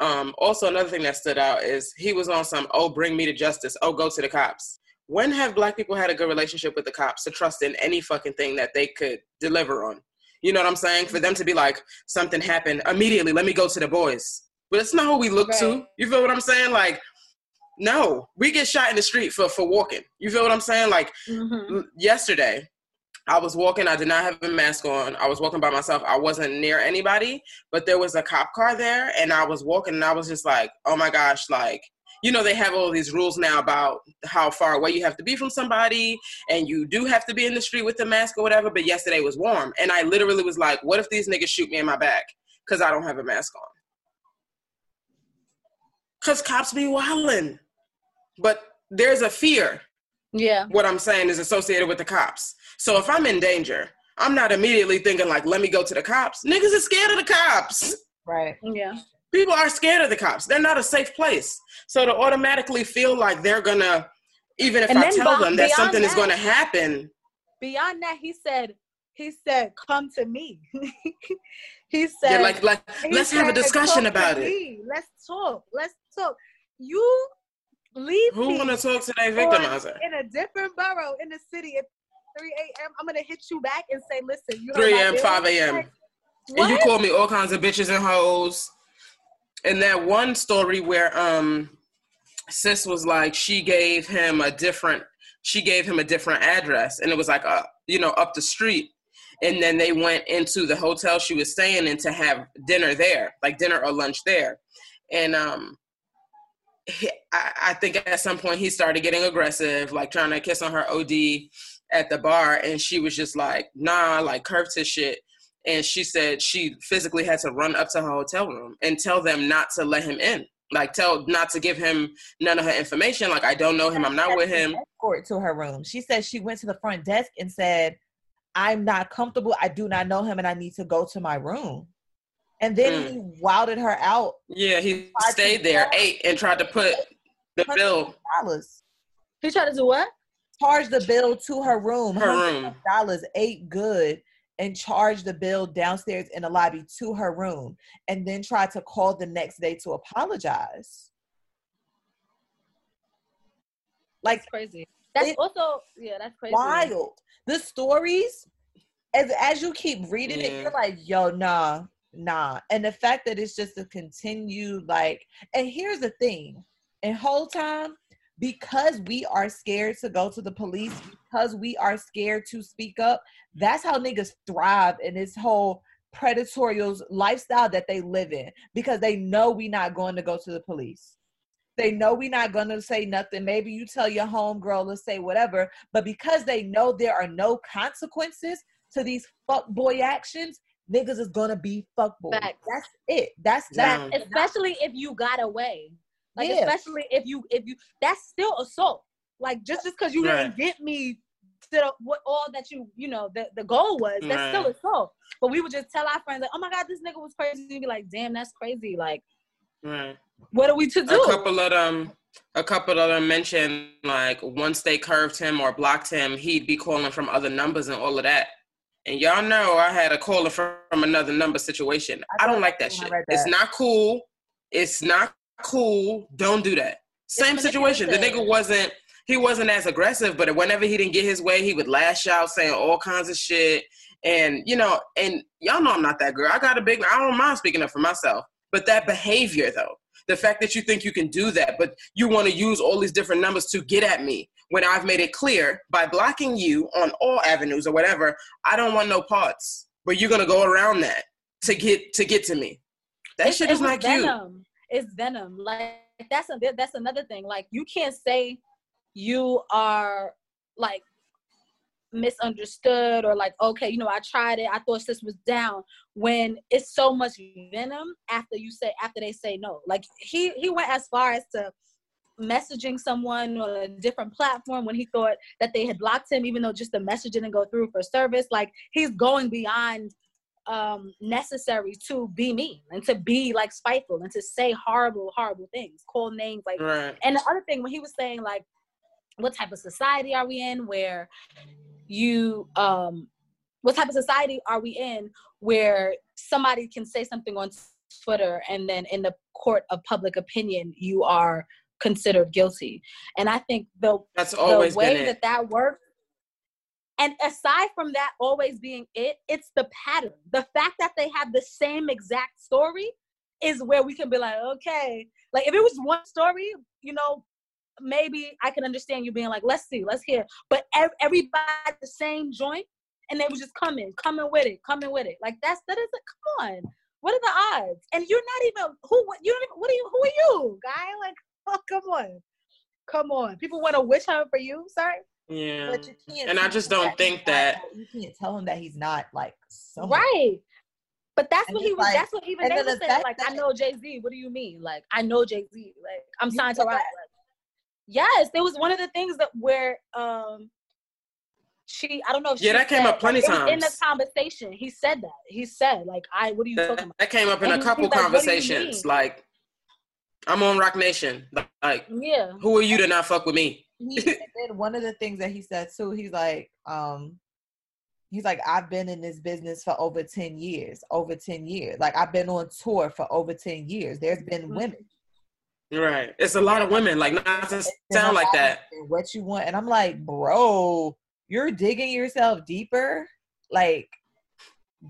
Um, also, another thing that stood out is he was on some, oh, bring me to justice. Oh, go to the cops. When have black people had a good relationship with the cops to trust in any fucking thing that they could deliver on? You know what I'm saying? For them to be like, something happened immediately, let me go to the boys. But it's not who we look to. You feel what I'm saying? Like, no, we get shot in the street for for walking. You feel what I'm saying? Like Mhm. yesterday, I was walking. I did not have a mask on. I was walking by myself. I wasn't near anybody, but there was a cop car there, and I was walking, and I was just like, "Oh my gosh!" Like, you know, they have all these rules now about how far away you have to be from somebody, and you do have to be in the street with the mask or whatever. But yesterday was warm, and I literally was like, "What if these niggas shoot me in my back because I don't have a mask on?" Cause cops be wildin'. But there's a fear. Yeah. What I'm saying is associated with the cops. So if I'm in danger, I'm not immediately thinking like, let me go to the cops. Niggas are scared of the cops. Right. Yeah. People are scared of the cops. They're not a safe place. So to automatically feel like they're gonna, even if And I tell be- them that something is gonna happen, Beyond that, he said, he said, come to me. he said, yeah, like like he let's have a discussion about it. me. Let's talk. Let's talk. You leave Who wanna talk to their victimizer? in a different borough in the city at 3 a.m. I'm gonna hit you back and say, listen, you 3 a.m., 5 a.m. And you what? call me all kinds of bitches and hoes. And that one story where um sis was like she gave him a different she gave him a different address and it was like a you know up the street and then they went into the hotel she was staying in to have dinner there like dinner or lunch there and um he, I, I think at some point he started getting aggressive like trying to kiss on her od at the bar and she was just like nah like curved his shit and she said she physically had to run up to her hotel room and tell them not to let him in like tell not to give him none of her information like i don't know him i'm not with him Escort to her room. She said she went to the front desk and said, "I'm not comfortable. I do not know him, and I need to go to my room." And then Mm. he wilded her out yeah he stayed there ate and tried to put the bill dollars. He tried to do what? Charge the bill to her room. her room Dollars ate good and charged the bill downstairs in the lobby to her room, and then tried to call the next day to apologize. Like That's crazy. That's also yeah, that's crazy. wild. The stories, as as you keep reading it, you're like, yo, nah, nah. And the fact that it's just a continued like, and here's the thing, and whole time, because we are scared to go to the police, because we are scared to speak up, that's how niggas thrive in this whole predatorial lifestyle that they live in because they know we not going to go to the police. They know we not gonna say nothing. Maybe you tell your homegirl to say whatever, but because they know there are no consequences to these fuck boy actions, niggas is gonna be fuck boy. Facts. That's it. That's that. Yeah. especially if you got away. Like Yeah. especially if you if you that's still assault. Like just just because you didn't get me to the, what all that you you know the, the goal was that's still Right. assault. But we would just tell our friends like, oh my god, this nigga was crazy. And be like, damn, that's crazy. Like, right what are we to do? a couple of them a couple of them mentioned like once they curved him or blocked him he'd be calling from other numbers and all of that and y'all know i had a caller from, from another number situation. I i don't like that shit. read it's not cool. It's not cool. Don't do that. Same situation. The nigga wasn't he wasn't as aggressive but whenever he didn't get his way he would lash out saying all kinds of shit. And you know and y'all know i'm not that girl. I got a big i don't mind speaking up for myself. But that behavior though the fact that you think you can do that, but you want to use all these different numbers to get at me when I've made it clear by blocking you on all avenues or whatever, I don't want no parts. But you're gonna go around that to get to get to me. That It's- shit is not cute. venom. It's venom. Like that's a that's another thing. Like you can't say you are like misunderstood or like okay, you know, I tried it. I thought this was down when it's so much venom after you say after they say no. Like he he went as far as to messaging someone on a different platform when he thought that they had blocked him even though just the message didn't go through for service like he's going beyond um necessary to be mean and to be like spiteful and to say horrible horrible things call names like Right. and the other thing when he was saying like what type of society are we in where you um what type of society are we in where somebody can say something on twitter and then in the court of public opinion you are considered guilty? And i think the That's always the way that that works and aside from that always being it it's the pattern. The fact that they have the same exact story is where we can be like okay like if it was one story you know maybe i can understand you being like let's see let's hear but ev- everybody the same joint and they were just coming coming with it coming with it like that's that is a come on what are the odds and you're not even who what you don't even what are you who are you guy like oh come on come on people want to wish hunt for you sorry Yeah. But you can't And I just don't he's think that- you can't tell him that he's not like someone. Right. But that's And what he was. like- that's what even they then were the saying. Like, I know Jay Z. What do you mean? Like, I know Jay Z. Like, I'm signed to that- Like, Yes, there was one of the things that where um she I don't know if Yeah, she that came up plenty times in the conversation. He said that. He said like I what are you talking about? that came up in a couple like, "What do you conversations. Like, I'm on Roc Nation. Like, Yeah. who are you to not fuck with me? he and then one of the things that he said too, he's like, um, he's like, I've been in this business for over 10 years, over 10 years. Like I've been on tour for over 10 years. There's been Mhm. women. Right. It's a lot of women. Like, not to sound like that. What you want. And I'm like, bro, you're digging yourself deeper, like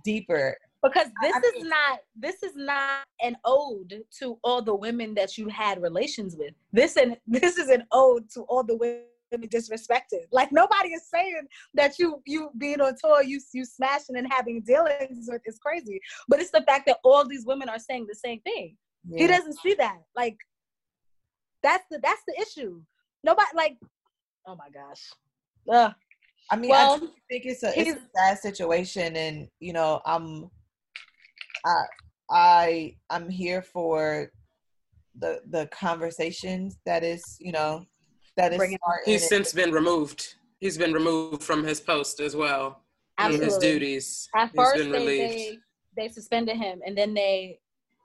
deeper. Because this I is not this is not an ode to all the women that you had relations with. This and this is an ode to all the women disrespected. Like nobody is saying that you you being on tour, you you smashing and having dealings with is crazy. But it's the fact that all these women are saying the same thing. He doesn't see that. Like that's the that's the issue. Nobody like oh my gosh. Ugh. I mean, Well, I think it's a it's a sad situation, and you know, I'm, I, I, I'm here for the the conversations that is, you know, that is Bring it- He's and- since been removed. He's been removed from his post as well. and His duties. At He's first, been they, relieved. they they suspended him, and then they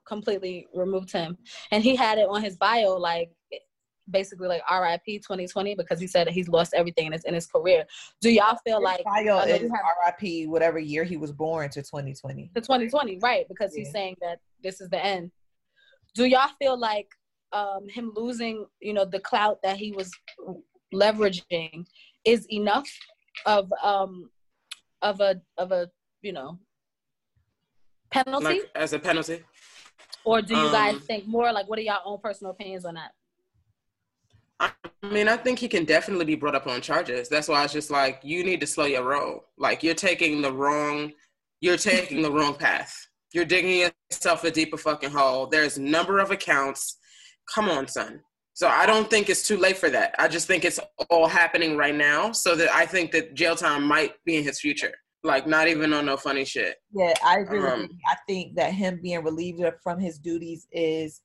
completely removed him. And he had it on his bio, like basically like RIP 2020, because he said that he's lost everything in his in his career. Do y'all feel His like bio is have- RIP, whatever year he was born to 2020. the 2020, right? Because he's saying that this is the end. Do y'all feel like um, him losing, you know, the clout that he was leveraging is enough of um of a of a you know penalty? Like, as a penalty. Or do you guys Um, think more like what are y'all own personal opinions on that? I mean, I think he can definitely be brought up on charges. That's why it's just like you need to slow your roll. Like you're taking the wrong, you're taking the wrong path. You're digging yourself a deeper fucking hole. There's a number of accounts. Come on, son. So I don't think it's too late for that. I just think it's all happening right now. So that I think that jail time might be in his future. Like not even on no funny shit. Yeah, I agree Um. I think that him being relieved from his duties is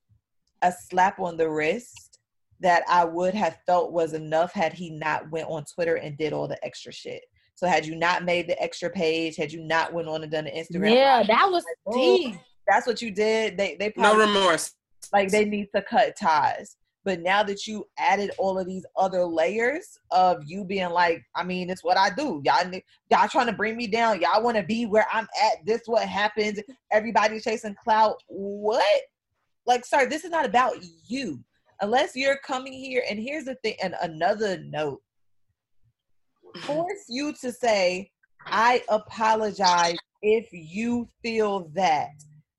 a slap on the wrist that I would have felt was enough had he not went on Twitter and did all the extra shit. So had you not made the extra page, had you not went on and done the Instagram, yeah, live, that was oh, deep. that's what you did. They they No remorse. like they need to cut ties. But now that you added all of these other layers of you being like, I mean, it's what I do. Y'all, y'all trying to bring me down. Y'all want to be where I'm at. This what happens. Everybody chasing clout. What? Like, sir, this is not about you. Unless you're coming here. And here's the thing. And another note: force you to say, I apologize if you feel that.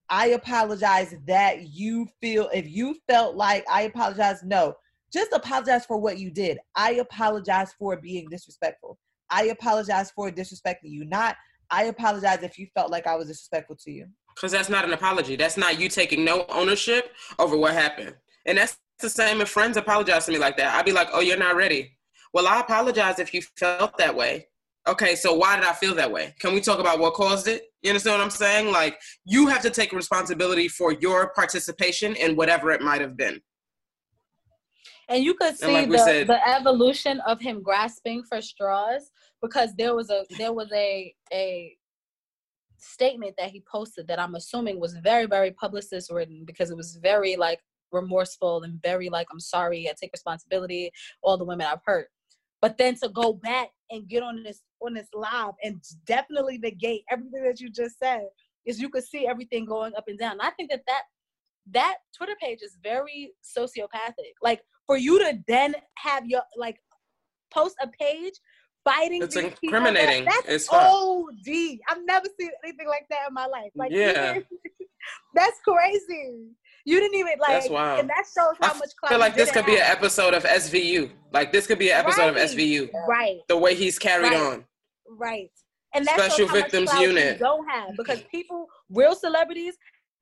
I apologize that you feel if you felt like I apologize, no. Just apologize for what you did. I apologize for being disrespectful. I apologize for disrespecting you. Not I apologize if you felt like I was disrespectful to you. Because that's not an apology. That's not you taking no ownership over what happened. And that's the same if friends apologize to me like that. I'd be like, oh, you're not ready. Well, I apologize if you felt that way. Okay, so why did I feel that way? Can we talk about what caused it? You understand what I'm saying? Like, you have to take responsibility for your participation in whatever it might have been. And you could see like the, said- the evolution of him grasping for straws because there was a there was a a statement that he posted that I'm assuming was very, very publicist written because it was very like remorseful and very like, I'm sorry, I take responsibility, all the women I've hurt. But then to go back and get on this on this live and definitely negate everything that you just said is you could see everything going up and down. And I think that that that Twitter page is very sociopathic. Like for you to then have your like post a page fighting It's people, incriminating. that- that's It's. OD. I've never seen anything like that in my life. Like Yeah. even- that's crazy. You didn't even like That's wild. and that shows how I much I feel like this could didn't be an episode of SVU. Like, this could be an episode of SVU. right. The way he's carried Right. on. Right. And that's Special how much Victims clout Unit. don't have because people, real celebrities,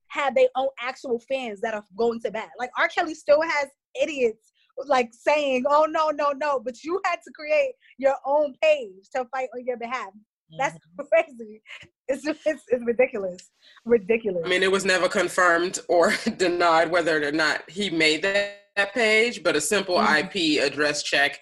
have their own actual fans that are going to bat. Like R. Kelly still has idiots like saying, "Oh no, no, no," but you had to create your own page to fight on your behalf. That's Mm-hmm. crazy. It's just, it's, it's ridiculous. Ridiculous. I mean, it was never confirmed or denied whether or not he made that, that page, but a simple Mhm. IP address check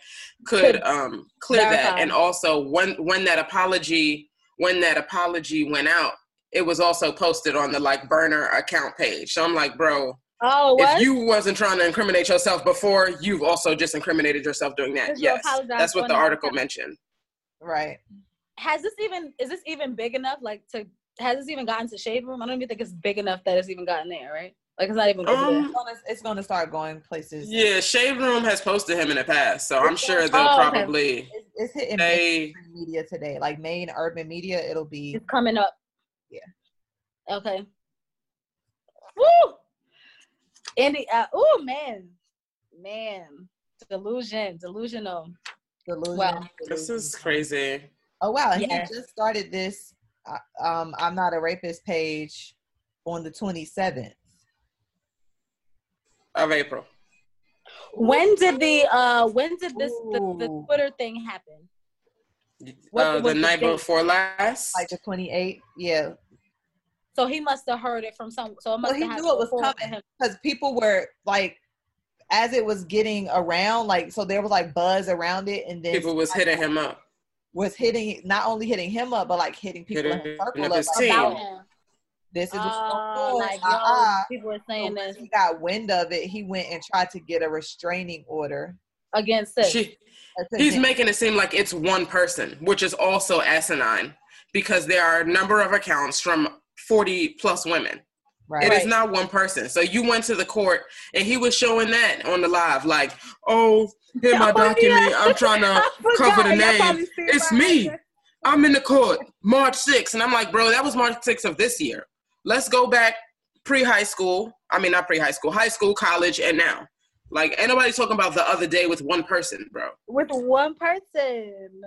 could Could um, clear that. And also, when when that apology when that apology went out, it was also posted on the like burner account page. So I'm like, bro, oh, what? if you wasn't trying to incriminate yourself before, you've also just incriminated yourself doing that. Because Yes, that's what the article account. mentioned. Right. has this even is this even big enough like to has this even gotten to shade room i don't even think it's big enough that it's even gotten there right like it's not even over there. Um, It's gonna, it's gonna start going places. Yeah, Shade Room has posted him in the past, so I'm sure they'll Oh, okay. probably It's, it's hitting they media today, like main urban media. It'll be it's coming up Yeah. okay Woo! Andy, uh, oh man, man, delusion, delusional. delusion. Wow. this is crazy. Oh wow, and Yeah. he just started this. Uh, um, I'm not a rapist page on the 27th. Of April. When did the uh when did this the, the Twitter thing happen? What Uh, the the night date? before last. Like the 28th, yeah, So he must have heard it from some. So it Well, he knew it was coming. because people were like, as it was getting around, like so there was like buzz around it, and then People was hitting him up. was hitting not only hitting him up, but like hitting people in Hitting his circle up up. his like, team. about him. This is what's going on. Ah, like yo, uh-uh. people are saying when this he got wind of it, he went and tried to get a restraining order. against this. She, That's he's it. making it seem like it's one person, which is also asinine because there are a number of accounts from 40 plus women. right. It is not one person. So you went to the court and he was showing that on the live, like, oh, here my Oh, yeah. document. I'm trying to I forgot. cover the name. It's my- me. I'm in the court March 6th. And I'm like, bro, that was March 6th of this year. Let's go back pre high school. I mean, not pre high school, high school, college, and now. Like, ain't nobody talking about the other day with one person, bro. with one person.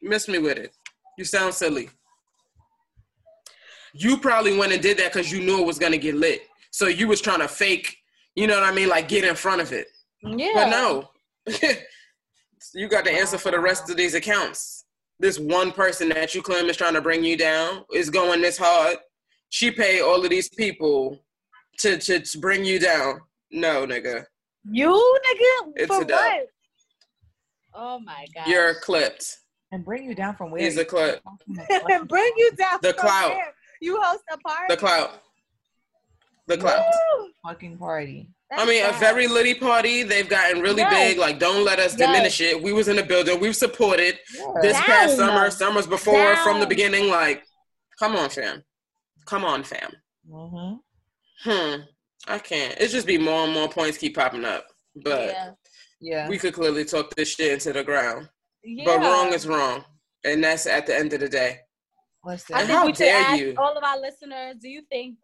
Miss me with it. You sound silly. You probably went and did that because you knew it was gonna get lit. So you was trying to fake, you know what I mean, like get in front of it. Yeah. But no, you got the answer for the rest of these accounts. This one person that you claim is trying to bring you down is going this hard. She paid all of these people to, to, to bring you down. No, nigga, You nigga It's for a dub. what? Oh my god. you're clipped. and bring you down from where? He's a clip. and bring you down. The from clout. there. You host a party. The clout. The clout. Woo! fucking party. I That's mean, a very litty party. They've gotten really Yes. big. Like, don't let us Yes. diminish it. We was in the building. We've supported Yeah. this past summer, summers before, from the beginning. Like, come on, fam. Come on, fam. Mhm. Hmm. I can't. It's just be more and more points keep popping up. But yeah. Yeah. we could clearly talk this shit into the ground. yeah. But wrong is wrong. And that's at the end of the day. Listen, I And think how we dare ask you. all of our listeners, do you think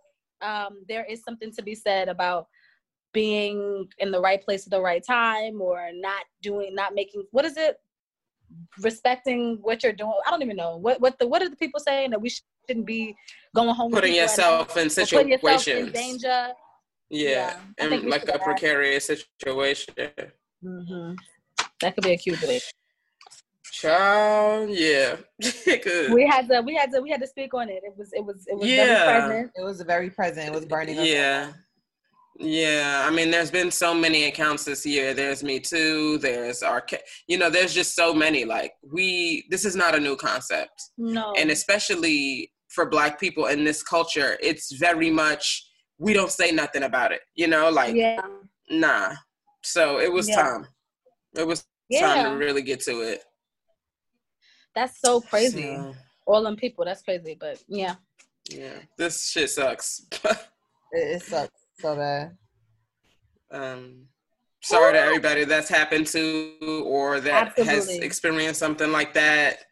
um, there is something to be said about being in the right place at the right time or not doing not making what is it respecting what you're doing i don't even know what what the what are the people saying that we shouldn't be going home Putting yourself in night or putting yourself in danger Yeah. Yeah, I And like a ask. precarious situation. mm-hmm. that could be a cute debate Child, yeah. We had to we had to we had to speak on it it was it was it was Yeah. very present it was very present. It was burning. us Yeah. Yeah, I mean, there's been so many accounts this year. There's Me Too. There's our, you know, there's just so many. Like we, this is not a new concept, no and especially for Black people in this culture, it's very much we don't say nothing about it. You know, like yeah nah. So it was Yeah. time. It was time yeah to really get to it. that's so crazy So, all them people that's crazy but yeah yeah, this shit sucks. It, it sucks so bad. um sorry to everybody that's happened to or that has experienced something like that.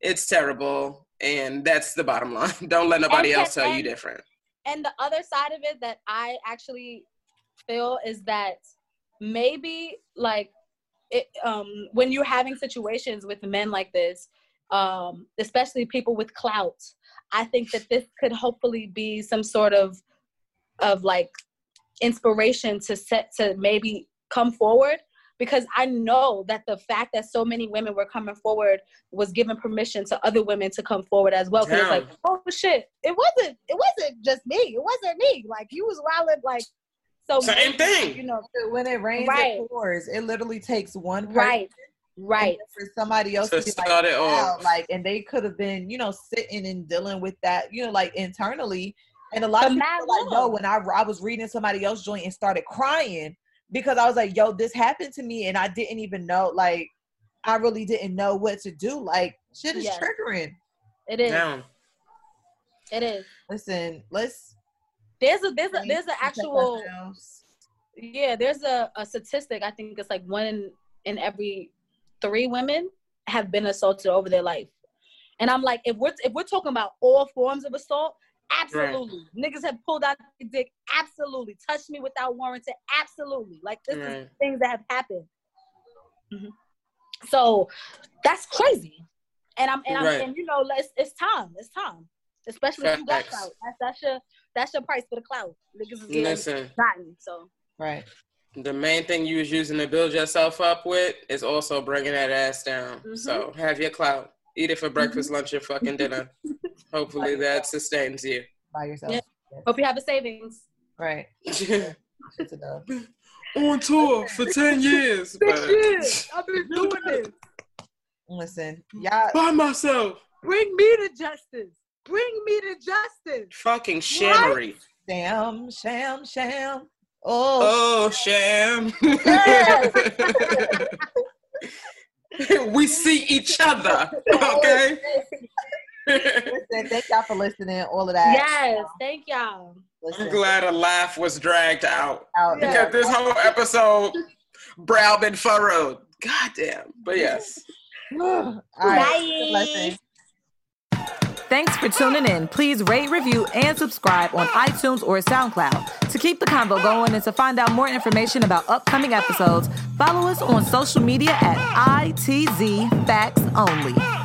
It's terrible and that's the bottom line. Don't let nobody And- else tell you different. and the other side of it that I actually feel is that maybe like it um when you're having situations with men like this, um, especially people with clout, I think that this could hopefully be some sort of of like inspiration to set to maybe come forward because I know that the fact that so many women were coming forward was giving permission to other women to come forward as well. Because it's like, oh shit, it wasn't, it wasn't just me. It wasn't me. Like you was wilding like so. Same thing. You know, when it rains, Right. it pours. It literally takes one person right, right. for somebody else To to, be start like, it wow, off. like, and they could have been, you know, sitting and dealing with that, you know, like internally. And a lot For of people mad were like, no, when I, I was reading somebody else joint and started crying because I was like, yo, this happened to me and I didn't even know, like, I really didn't know what to do. Like, shit is Yes. triggering. It is. Down. It is. Listen, let's. There's a there's a there's an actual yeah there's a, a statistic i think it's like one in, in every three women have been assaulted over their life and i'm like if we're if we're talking about all forms of assault absolutely niggas have pulled out their dick absolutely touched me without warranty absolutely like this is things that have happened Mhm. so that's crazy and i'm and i'm Right. and you know it's, it's time it's time especially if you got Facts. clout that's that's your that's your price for the clout niggas is getting Listen, gotten so Right. the main thing you was using to build yourself up with is also bringing that ass down. Mhm. So have your clout. Eat it for breakfast, lunch, and fucking dinner. Hopefully that sustains you. By yourself. Yeah. hope you have a savings Right. Good to know. On tour for 10 years. but I've been doing this. Listen, y'all. by myself. Bring me to justice. Bring me to justice. Fucking shammery. Sham, sham, sham. Oh, Oh, sham. Yes. we see each other. Okay. Listen, thank y'all for listening. All of that. Yes, thank y'all. Listen, I'm glad a laugh was dragged out out Yeah. because this whole episode, brow been furrowed. Goddamn. But yes. All right. Bye. Thanks for tuning in. Please rate, review, and subscribe on iTunes or SoundCloud. To keep the convo going and to find out more information about upcoming episodes, follow us on social media at ITZ Facts Only.